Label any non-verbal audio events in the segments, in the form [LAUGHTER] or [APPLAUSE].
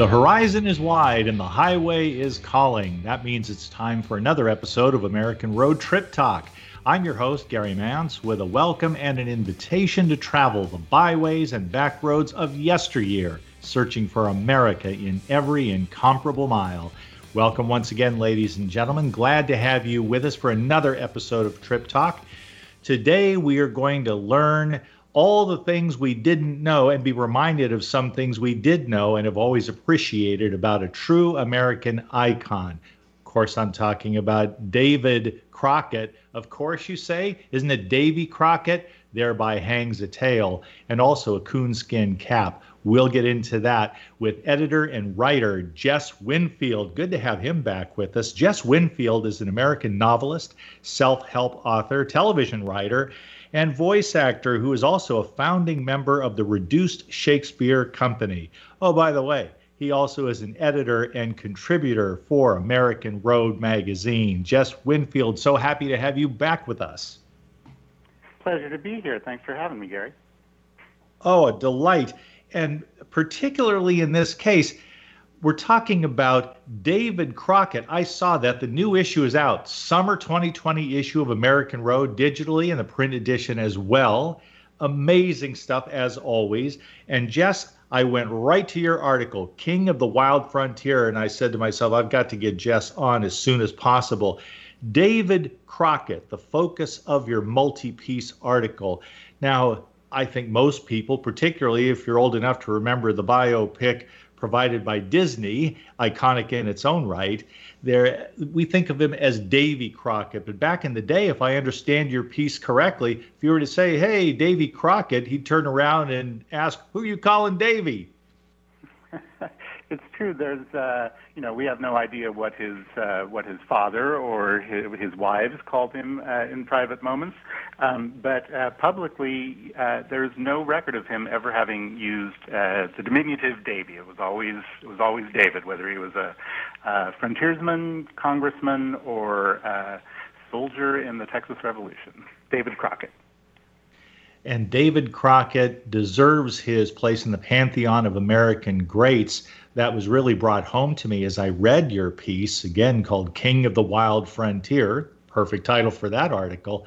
The horizon is wide and the highway is calling. That means it's time for another episode of American Road Trip Talk. I'm your host, Gary Mance, with a welcome and an invitation to travel the byways and back roads of yesteryear, searching for America in every incomparable mile. Welcome once again, ladies and gentlemen. Glad to have you with us for another episode of Trip Talk. Today, we are going to learn all the things we didn't know and be reminded of some things we did know and have always appreciated about a true American icon. Of course, I'm talking about David Crockett. Of course, you say, isn't it Davy Crockett? Thereby hangs a tail and also a coonskin cap. We'll get into that with editor and writer Jess Winfield. Good to have him back with us. Jess Winfield is an American novelist, self help author, television writer, and voice actor who is also a founding member of the Reduced Shakespeare Company. Oh, by the way, he also is an editor and contributor for American Road magazine. Jess Winfield, so happy to have you back with us. Pleasure to be here. Thanks for having me, Gary. Oh, a delight. And particularly in this case, we're talking about David Crockett. I saw that the new issue is out, summer 2020 issue of American Road, digitally and the print edition as well. Amazing stuff as always. And Jess, I went right to your article, King of the Wild Frontier, and I said to myself, I've got to get Jess on as soon as possible. David Crockett, the focus of your multi piece article. Now, I think most people, particularly if you're old enough to remember the biopic provided by Disney, iconic in its own right. There, we think of him as Davy Crockett. But back in the day, if I understand your piece correctly, if you were to say, "Hey, Davy Crockett," he'd turn around and ask, "Who you calling Davy?" [LAUGHS] it's true. There's, uh, you know, we have no idea what his uh, what his father or his, his wives called him uh, in private moments, um, but uh, publicly, uh, there's no record of him ever having used uh, the diminutive Davy. It was always it was always David, whether he was a, a frontiersman, congressman, or a soldier in the Texas Revolution. David Crockett. And David Crockett deserves his place in the pantheon of American greats that was really brought home to me as I read your piece, again called King of the Wild Frontier. Perfect title for that article.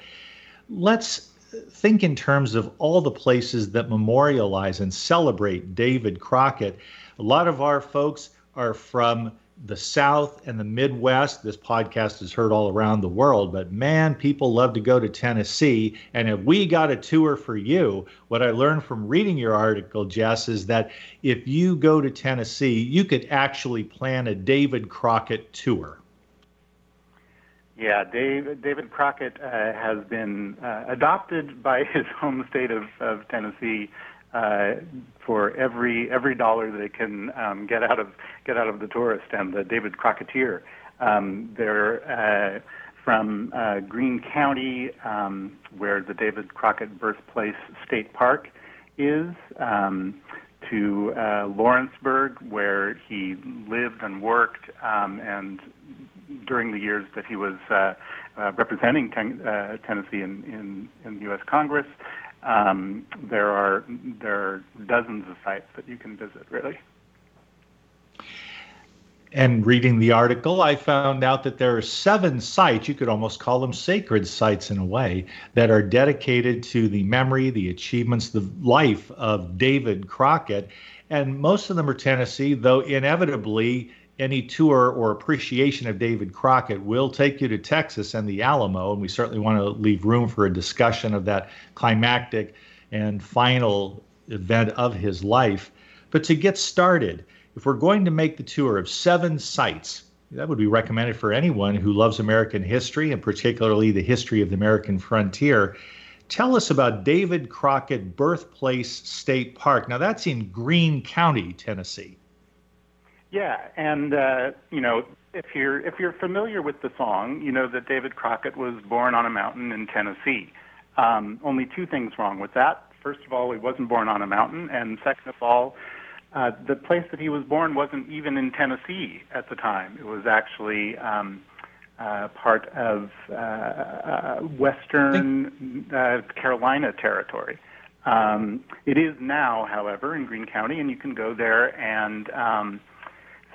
Let's think in terms of all the places that memorialize and celebrate David Crockett. A lot of our folks are from the South and the Midwest. This podcast is heard all around the world, but man, people love to go to Tennessee. And if we got a tour for you, what I learned from reading your article, Jess, is that if you go to Tennessee, you could actually plan a David Crockett tour. Yeah, Dave, David Crockett uh, has been uh, adopted by [LAUGHS] his home state of, of Tennessee uh, for every every dollar they can um, get out of get out of the tourist and the David Crocketeer. Um, they're uh, from uh, Greene County, um, where the David Crockett Birthplace State Park is, um, to uh, Lawrenceburg, where he lived and worked, um, and during the years that he was uh, uh, representing ten- uh, Tennessee in, in, in the U.S. Congress, um, there are there are dozens of sites that you can visit. Really. And reading the article, I found out that there are seven sites, you could almost call them sacred sites in a way, that are dedicated to the memory, the achievements, the life of David Crockett. And most of them are Tennessee, though inevitably any tour or appreciation of David Crockett will take you to Texas and the Alamo, and we certainly want to leave room for a discussion of that climactic and final event of his life. But to get started, if we're going to make the tour of seven sites, that would be recommended for anyone who loves American history and particularly the history of the American frontier. Tell us about David Crockett Birthplace State Park. Now, that's in Greene County, Tennessee. Yeah, and uh, you know, if you're if you're familiar with the song, you know that David Crockett was born on a mountain in Tennessee. Um, only two things wrong with that. First of all, he wasn't born on a mountain, and second of all, uh, the place that he was born wasn't even in Tennessee at the time. It was actually um, uh, part of uh, uh Western uh, Carolina territory. Um, it is now, however, in Greene County, and you can go there and um,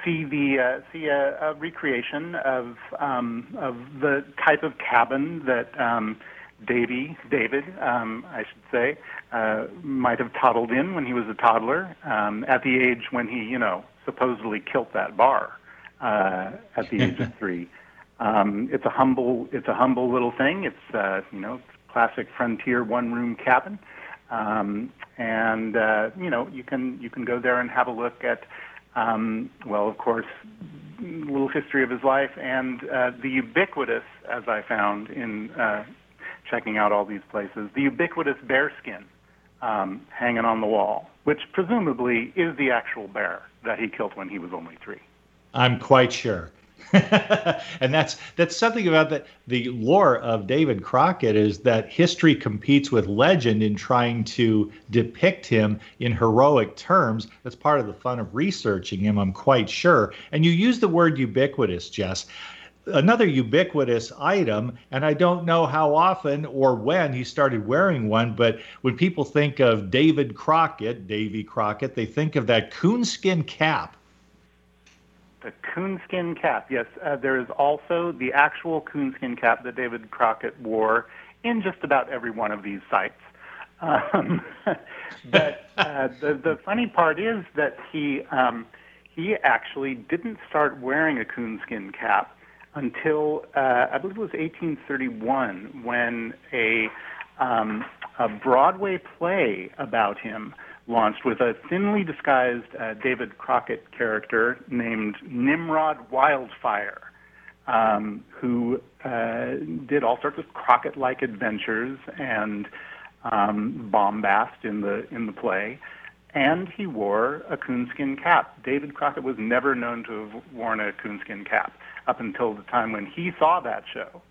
see the uh, see a, a recreation of um, of the type of cabin that um, Davy David, um, I should say, uh, might have toddled in when he was a toddler, um, at the age when he, you know, supposedly killed that bar uh, at the [LAUGHS] age of three. Um, it's a humble it's a humble little thing. It's uh, you know classic frontier one room cabin. Um, and uh, you know you can you can go there and have a look at um, well, of course, little history of his life and uh, the ubiquitous, as I found in uh, checking out all these places, the ubiquitous bearskin um, hanging on the wall, which presumably is the actual bear that he killed when he was only three. I'm quite sure. [LAUGHS] and that's that's something about the the lore of David Crockett is that history competes with legend in trying to depict him in heroic terms. That's part of the fun of researching him, I'm quite sure. And you use the word ubiquitous, Jess. Another ubiquitous item, and I don't know how often or when he started wearing one, but when people think of David Crockett, Davy Crockett, they think of that coonskin cap the coonskin cap, yes. Uh, there is also the actual coonskin cap that David Crockett wore in just about every one of these sites. Um, [LAUGHS] but uh, the the funny part is that he um, he actually didn't start wearing a coonskin cap until uh, I believe it was 1831 when a um, a Broadway play about him launched with a thinly disguised uh, David Crockett character named Nimrod Wildfire, um, who uh, did all sorts of Crockett-like adventures and um, bombast in the in the play. And he wore a coonskin cap. David Crockett was never known to have worn a coonskin cap up until the time when he saw that show.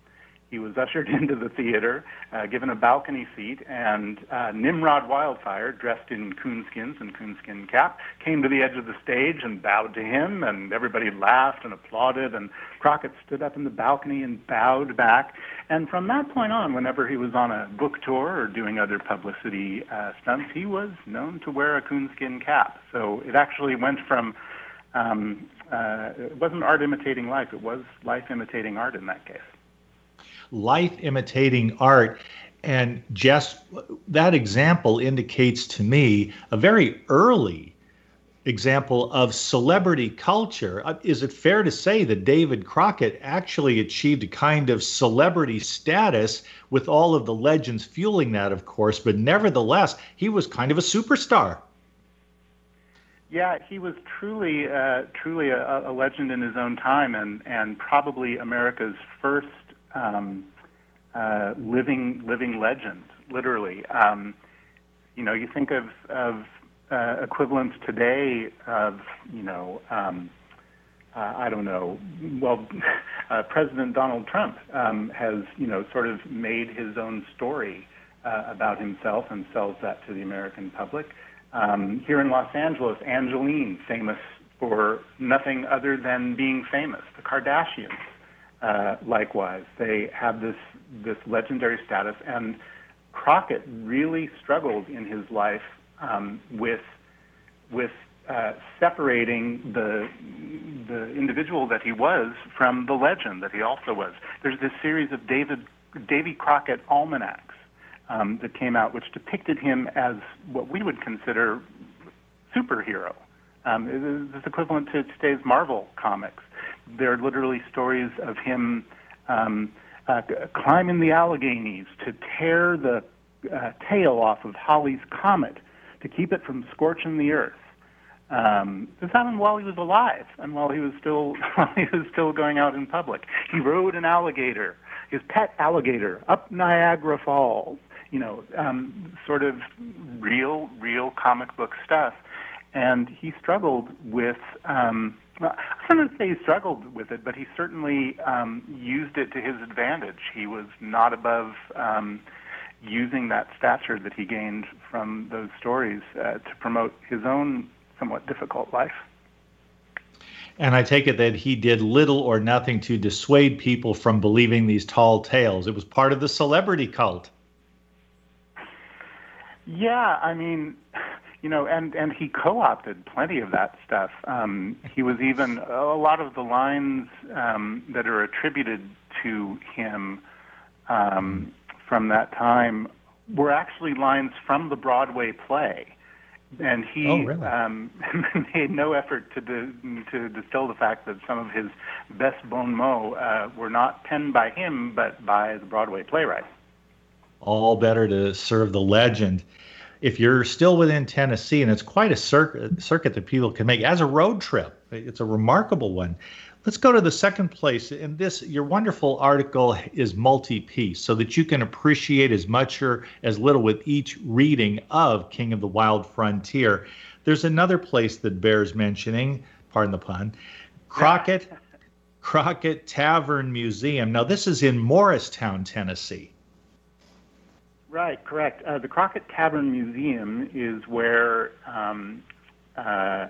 He was ushered [LAUGHS] into the theater, uh, given a balcony seat, and uh, Nimrod Wildfire, dressed in coonskins and coonskin cap, came to the edge of the stage and bowed to him, and everybody laughed and applauded, and Crockett stood up in the balcony and bowed back. And from that point on, whenever he was on a book tour or doing other publicity uh, stunts, he was known to wear a coonskin cap. So it actually went from um, uh, it wasn't art imitating life; it was life imitating art in that case life imitating art. And just that example indicates to me a very early example of celebrity culture. Uh, is it fair to say that David Crockett actually achieved a kind of celebrity status with all of the legends fueling that, of course, but nevertheless, he was kind of a superstar? Yeah, he was truly, uh, truly a, a, legend in his own time, and and probably America's first um, uh, living living legend, literally. Um, you know, you think of of uh, equivalents today of you know. Um, uh, I don't know. Well, [LAUGHS] uh, President Donald Trump um, has, you know, sort of made his own story uh, about himself and sells that to the American public. Um, here in Los Angeles, Angelyne, famous for nothing other than being famous. The Kardashians, uh, likewise, they have this this legendary status, and Crockett really struggled in his life um, with with uh, separating the the individual that he was from the legend that he also was. There's this series of David Davy Crockett almanacs um, that came out, which depicted him as what we would consider superhero. Um, it's equivalent to today's Marvel comics there are literally stories of him um, uh, climbing the Alleghenies to tear the uh, tail off of Halley's Comet to keep it from scorching the earth. Um, this happened while he was alive and while he was still [LAUGHS] while he was still going out in public. He rode an alligator, his pet alligator, up Niagara Falls. You know, um, sort of real, real comic book stuff. And he struggled with um, well, I don't say he struggled with it, but he certainly um, used it to his advantage. He was not above um, using that stature that he gained from those stories uh, to promote his own somewhat difficult life. And I take it that he did little or nothing to dissuade people from believing these tall tales. It was part of the celebrity cult. Yeah, I mean, you know, and and he co-opted plenty of that stuff. Um, he was even a lot of the lines um, that are attributed to him um, from that time were actually lines from the Broadway play, and he oh, really? um, [LAUGHS] made no effort to di- to distill the fact that some of his best bon mots uh, were not penned by him but by the Broadway playwright. All better to serve the legend if you're still within Tennessee, and it's quite a circuit, circuit that people can make as a road trip, it's a remarkable one. Let's go to the second place. And this, your wonderful article is multi piece so that you can appreciate as much or as little with each reading of King of the Wild Frontier. There's another place that bears mentioning, pardon the pun, Crockett. Crockett Tavern Museum. Now, this is in Morristown, Tennessee. Right, correct. Uh, the Crockett Tavern Museum is where um, uh,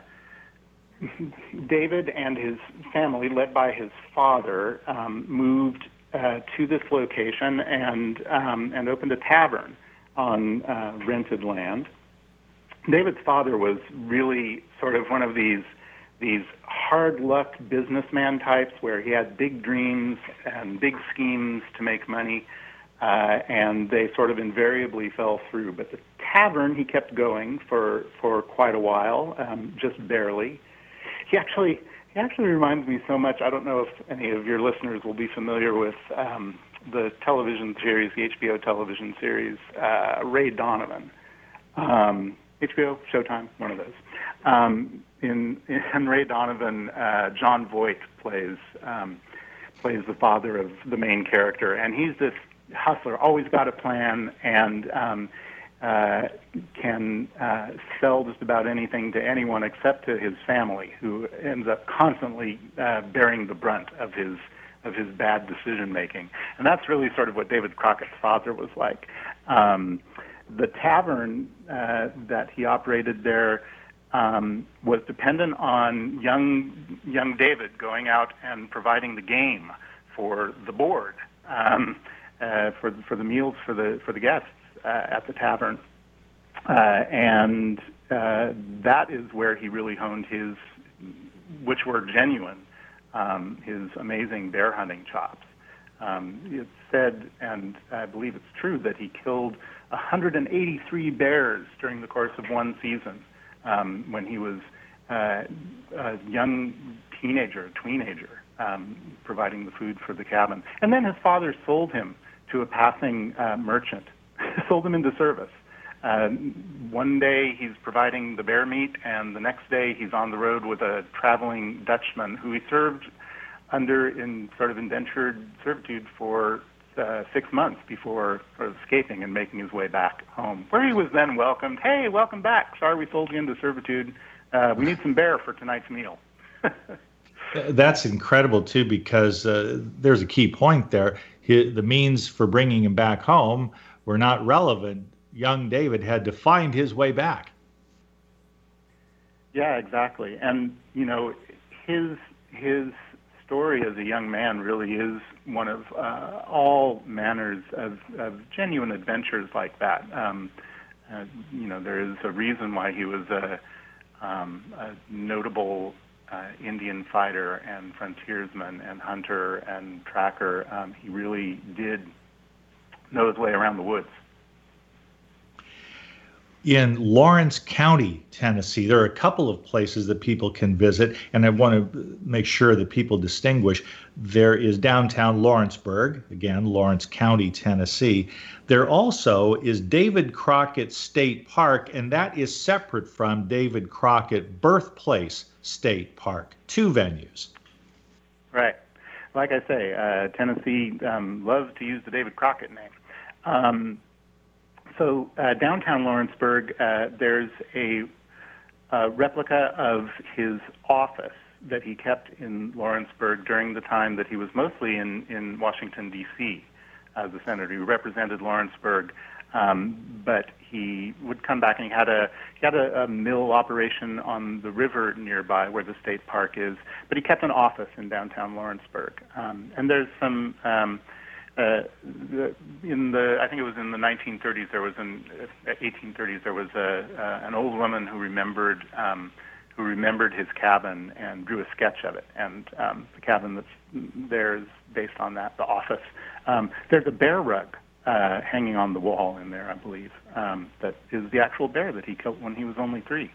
[LAUGHS] David and his family, led by his father, um, moved uh, to this location and um, and opened a tavern on uh, rented land. David's father was really sort of one of these these hard luck businessman types where he had big dreams and big schemes to make money uh, and they sort of invariably fell through. But the tavern he kept going for for quite a while, um, just barely. He actually he actually reminds me so much. I don't know if any of your listeners will be familiar with um, the television series, the HBO television series, uh, Ray Donovan. Um, HBO, Showtime, one of those. Um, in, in Ray Donovan, uh, Jon Voight plays um, plays the father of the main character, and he's this hustler, always got a plan, and um, uh, can uh, sell just about anything to anyone except to his family, who ends up constantly uh, bearing the brunt of his of his bad decision making. And that's really sort of what David Crockett's father was like. Um, the tavern uh, that he operated there um, was dependent on young young David going out and providing the game for the board. Um, uh, for for the meals for the for the guests uh, at the tavern, uh, and uh, that is where he really honed his, which were genuine, um, his amazing bear hunting chops. Um, it's said, and I believe it's true, that he killed 183 bears during the course of one season um, when he was uh, a young teenager, tweenager, um, providing the food for the cabin. And then his father sold him to a passing uh, merchant, [LAUGHS] sold him into service. Uh, one day he's providing the bear meat, and the next day he's on the road with a traveling Dutchman who he served under in sort of indentured servitude for uh, six months before sort of escaping and making his way back home, where he was then welcomed. Hey, welcome back. Sorry we sold you into servitude. Uh, we need some bear for tonight's meal. [LAUGHS] That's incredible too, because uh, there's a key point there the means for bringing him back home were not relevant. Young David had to find his way back. Yeah, exactly. And you know, his his story as a young man really is one of uh, all manners of, of genuine adventures like that. Um, uh, you know, there is a reason why he was a, um, a notable uh, Indian fighter and frontiersman and hunter and tracker. Um, he really did know his way around the woods. In Lawrence County, Tennessee, there are a couple of places that people can visit, and I want to make sure that people distinguish. There is downtown Lawrenceburg, again, Lawrence County, Tennessee. There also is David Crockett State Park, and that is separate from David Crockett Birthplace State Park. Two venues. Right. Like I say, uh, Tennessee um, loves to use the David Crockett name. Um, so uh, downtown Lawrenceburg, uh, there's a, a, replica of his office that he kept in Lawrenceburg during the time that he was mostly in, in Washington, D.C. as a senator. He represented Lawrenceburg um, but he would come back and he had a he had a, a mill operation on the river nearby where the state park is. But he kept an office in downtown Lawrenceburg. Um, and there's some um, uh, the, in the I think it was in the 1930s there was an uh, 1830s there was a uh, an old woman who remembered um, who remembered his cabin and drew a sketch of it and um, the cabin that's there is based on that the office um, there's a bear rug uh, hanging on the wall in there I believe um, that is the actual bear that he killed when he was only three.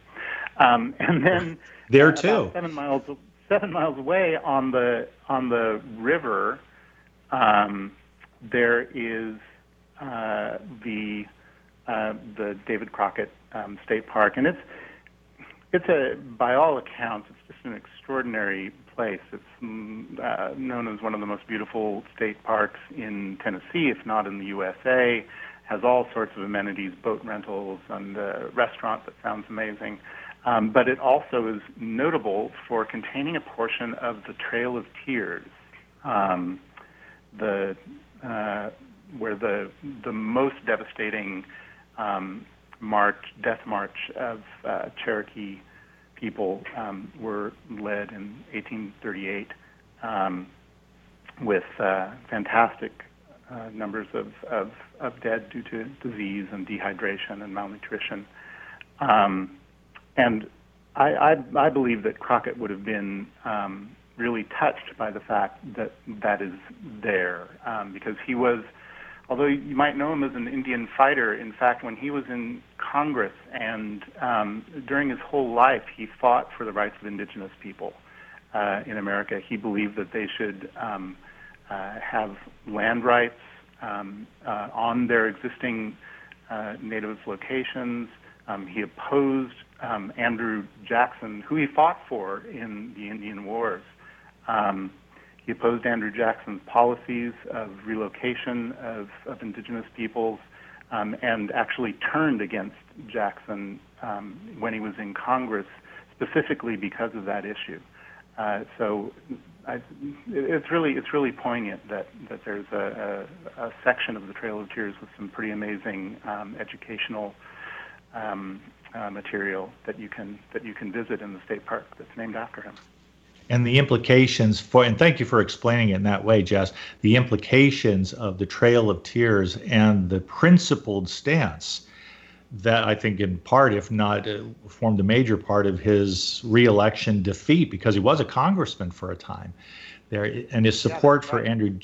Um, and then [LAUGHS] there uh, too. seven miles seven miles away on the on the river um, there is uh, the uh, the David Crockett um, State Park, and it's it's a by all accounts it's just an extraordinary place. It's mm, uh, known as one of the most beautiful state parks in Tennessee, if not in the USA. Has all sorts of amenities, boat rentals, and a restaurant that sounds amazing. Um, but it also is notable for containing a portion of the Trail of Tears. Um, the uh, where the the most devastating um, march, death march of uh, Cherokee people um, were led in 1838 um, with uh, fantastic uh, numbers of, of, of, dead due to disease and dehydration and malnutrition. Um, and I, I, I, believe that Crockett would have been um, really touched by the fact that that is there um, because he was, although you might know him as an Indian fighter, in fact, when he was in Congress and um, during his whole life, he fought for the rights of indigenous people uh, in America. He believed that they should um, uh, have land rights um, uh, on their existing uh, native locations. Um, he opposed um, Andrew Jackson, who he fought for in the Indian Wars. Um, he opposed Andrew Jackson's policies of relocation of, of indigenous peoples um, and actually turned against Jackson um, when he was in Congress specifically because of that issue. Uh, so I, it's really it's really poignant that, that there's a, a, a, section of the Trail of Tears with some pretty amazing um, educational um, uh, material that you can that you can visit in the state park that's named after him and the implications for and thank you for explaining it in that way jess the implications of the trail of tears and the principled stance that i think in part if not uh, formed a major part of his reelection defeat because he was a congressman for a time there and his support yeah, for Andrew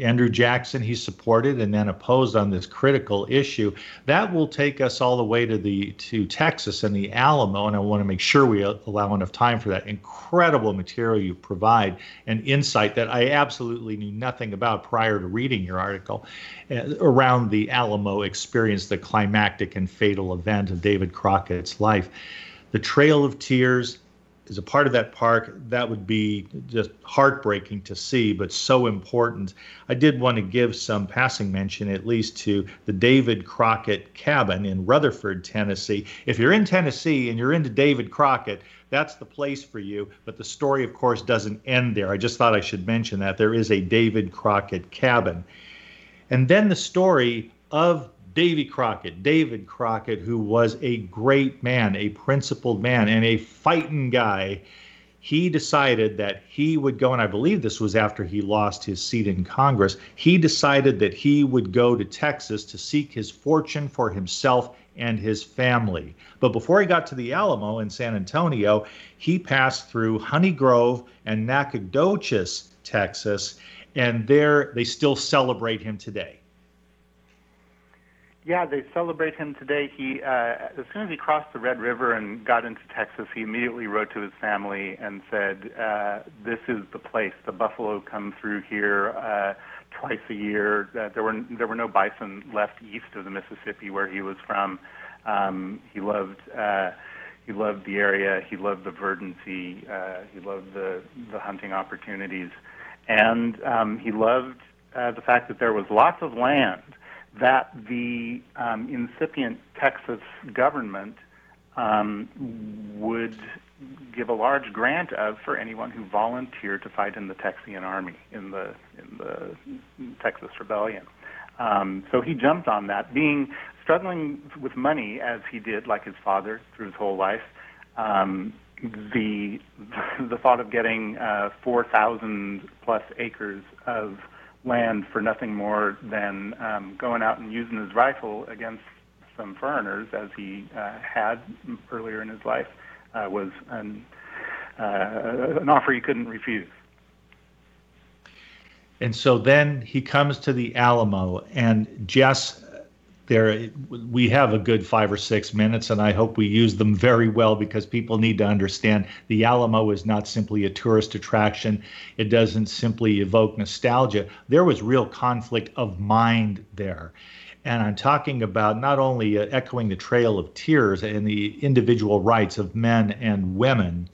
Andrew Jackson he supported and then opposed on this critical issue. That will take us all the way to the to Texas and the Alamo and I want to make sure we allow enough time for that incredible material you provide and insight that I absolutely knew nothing about prior to reading your article uh, around the Alamo experience the climactic and fatal event of David Crockett's life. The Trail of Tears is a part of that park, that would be just heartbreaking to see, but so important. I did want to give some passing mention, at least, to the David Crockett Cabin in Rutherford, Tennessee. If you're in Tennessee and you're into David Crockett, that's the place for you. But the story, of course, doesn't end there. I just thought I should mention that there is a David Crockett cabin. And then the story of Davy Crockett, David Crockett, who was a great man, a principled man, and a fighting guy, he decided that he would go, and I believe this was after he lost his seat in Congress. He decided that he would go to Texas to seek his fortune for himself and his family. But before he got to the Alamo in San Antonio, he passed through Honey Grove and Nacogdoches, Texas, and there they still celebrate him today. Yeah, they celebrate him today. He, uh, as soon as he crossed the Red River and got into Texas, he immediately wrote to his family and said, uh, "This is the place. The buffalo come through here uh, twice a year. Uh, there were there were no bison left east of the Mississippi where he was from. Um, he loved." Uh, he loved the area. He loved the verdancy. Uh, he loved the the hunting opportunities, and um, he loved uh, the fact that there was lots of land that the um, incipient Texas government um, would give a large grant of for anyone who volunteered to fight in the Texian army in the in the Texas Rebellion. Um, so he jumped on that, being struggling with money as he did, like his father, through his whole life. Um, the [LAUGHS] the thought of getting uh, 4,000 plus acres of land for nothing more than um, going out and using his rifle against some foreigners, as he uh, had earlier in his life, uh, was an, uh, an offer he couldn't refuse. And so then he comes to the Alamo, and Jess, there we have a good five or six minutes, and I hope we use them very well because people need to understand the Alamo is not simply a tourist attraction. It doesn't simply evoke nostalgia. There was real conflict of mind there. And I'm talking about not only uh, echoing the Trail of Tears and the individual rights of men and women.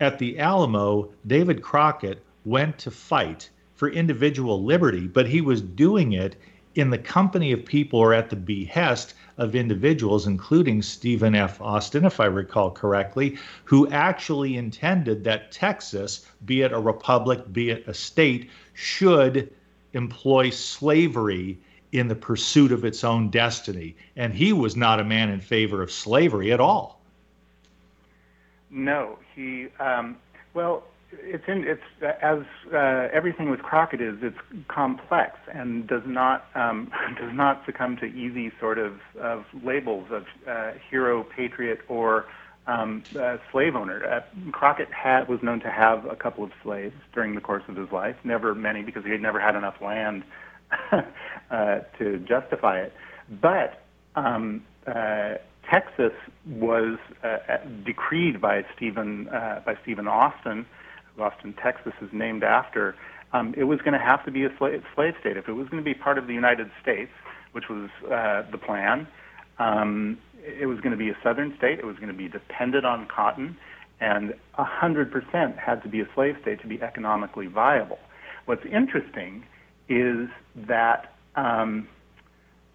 At the Alamo, David Crockett went to fight for individual liberty, but he was doing it in the company of people or at the behest of individuals, including Stephen F. Austin, if I recall correctly, who actually intended that Texas, be it a republic, be it a state, should employ slavery in the pursuit of its own destiny. And he was not a man in favor of slavery at all. No, he, um, well, it's in it's as uh, everything with Crockett is it's complex and does not um, [LAUGHS] does not succumb to easy sort of, of labels of uh, hero, patriot, or um, uh, slave owner. Uh, Crockett had was known to have a couple of slaves during the course of his life, never many because he had never had enough land [LAUGHS] uh, to justify it. But um, uh, Texas was decreed by Stephen by Stephen Austin Austin, Texas is named after, um, it was going to have to be a slave, slave state. If it was going to be part of the United States, which was uh, the plan, um, it was going to be a southern state. It was going to be dependent on cotton, and 100% had to be a slave state to be economically viable. What's interesting is that, um,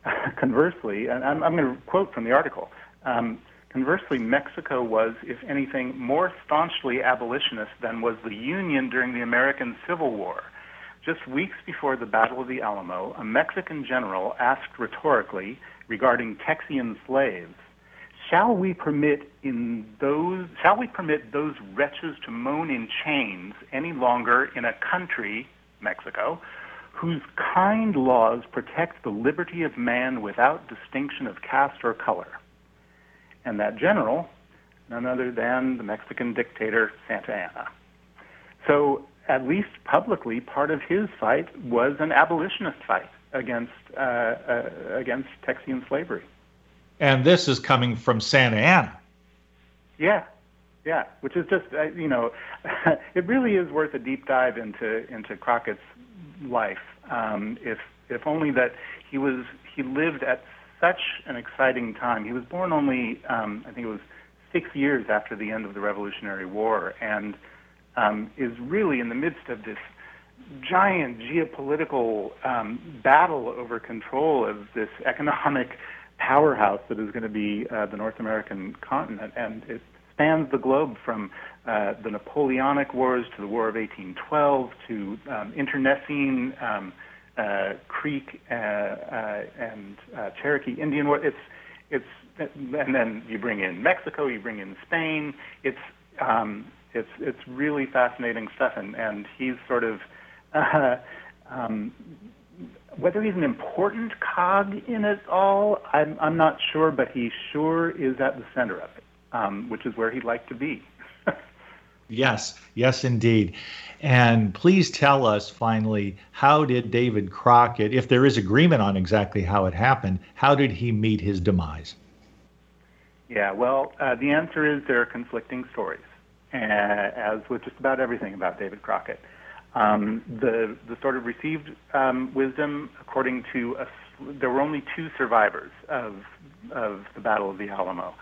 [LAUGHS] conversely, and I'm, I'm going to quote from the article. Um, Conversely, Mexico was, if anything, more staunchly abolitionist than was the Union during the American Civil War. Just weeks before the Battle of the Alamo, a Mexican general asked rhetorically regarding Texian slaves, "Shall we permit in those shall we permit those wretches to moan in chains any longer in a country, Mexico, whose kind laws protect the liberty of man without distinction of caste or color?" And that general, none other than the Mexican dictator Santa Anna. So, at least publicly, part of his fight was an abolitionist fight against uh, uh, against Texian slavery. And this is coming from Santa Anna. Yeah, yeah, which is just uh, you know, [LAUGHS] it really is worth a deep dive into into Crockett's life. Um, if if only that he was he lived at such an exciting time. He was born only, um, I think it was six years after the end of the Revolutionary War, and um, is really in the midst of this giant geopolitical um, battle over control of this economic [LAUGHS] powerhouse that is going to be uh, the North American continent, and it spans the globe from uh, the Napoleonic Wars to the War of 1812 to um, internecine um, uh, Creek uh, uh, and uh, Cherokee Indian War. It's it's and then you bring in Mexico, you bring in Spain. It's um, it's it's really fascinating stuff, and and he's sort of [LAUGHS] uh, um, whether he's an important cog in it all, I'm I'm not sure, but he sure is at the center of it, um, which is where he'd like to be. Yes, yes, indeed. And please tell us finally, how did David Crockett, if there is agreement on exactly how it happened, how did he meet his demise? Yeah, well, uh, the answer is there are conflicting stories, uh, as with just about everything about David Crockett. Um, the the sort of received um, wisdom, according to a, there were only two survivors of of the Battle of the Alamo.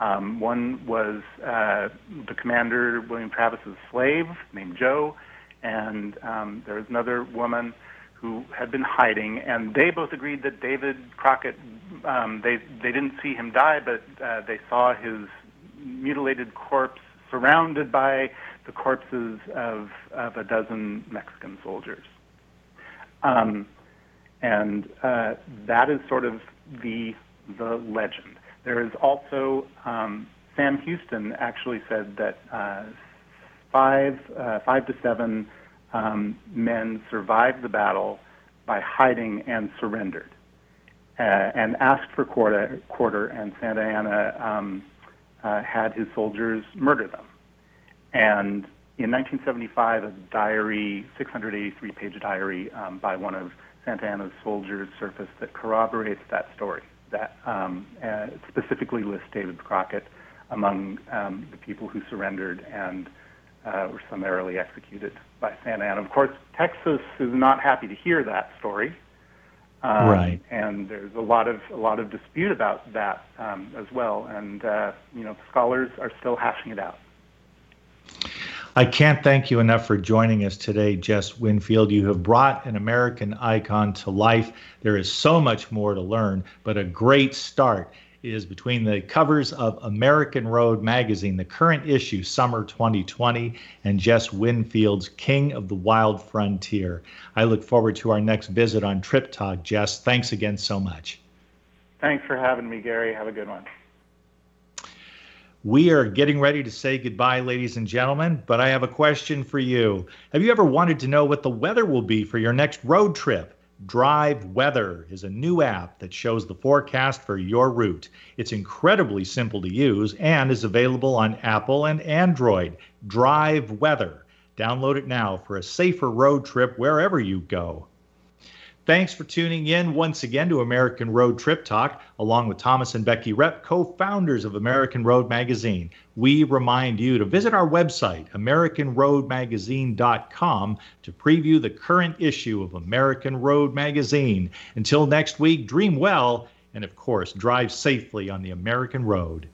Um, one was uh, the commander, William Travis's slave, named Joe, and um, there was another woman who had been hiding, and they both agreed that David Crockett, um, they they didn't see him die, but uh, they saw his mutilated corpse surrounded by the corpses of of a dozen Mexican soldiers. Um, and uh, that is sort of the the legend. There is also um, Sam Houston actually said that uh, five uh, five to seven um, men survived the battle by hiding and surrendered uh, and asked for quarter, quarter and Santa Anna um, uh, had his soldiers murder them. And in 1975, a diary, 683 page diary um, by one of Santa Anna's soldiers surfaced that corroborates that story, that um, uh, specifically lists David Crockett among um, the people who surrendered and uh, were summarily executed by Santa Anna. Of course, Texas is not happy to hear that story. Um, right. And there's a lot of a lot of dispute about that um, as well, and uh, you know scholars are still hashing it out. I can't thank you enough for joining us today, Jess Winfield. You have brought an American icon to life. There is so much more to learn, but a great start is between the covers of American Road magazine, the current issue, summer 2020, and Jess Winfield's King of the Wild Frontier. I look forward to our next visit on Trip Talk. Jess, thanks again so much. Thanks for having me, Gary. Have a good one. We are getting ready to say goodbye, ladies and gentlemen, but I have a question for you. Have you ever wanted to know what the weather will be for your next road trip? Drive Weather is a new app that shows the forecast for your route. It's incredibly simple to use and is available on Apple and Android. Drive Weather. Download it now for a safer road trip wherever you go. Thanks for tuning in once again to American Road Trip Talk, along with Thomas and Becky Repp, co founders of American Road Magazine. We remind you to visit our website, AmericanRoadMagazine.com, to preview the current issue of American Road Magazine. Until next week, dream well and, of course, drive safely on the American road.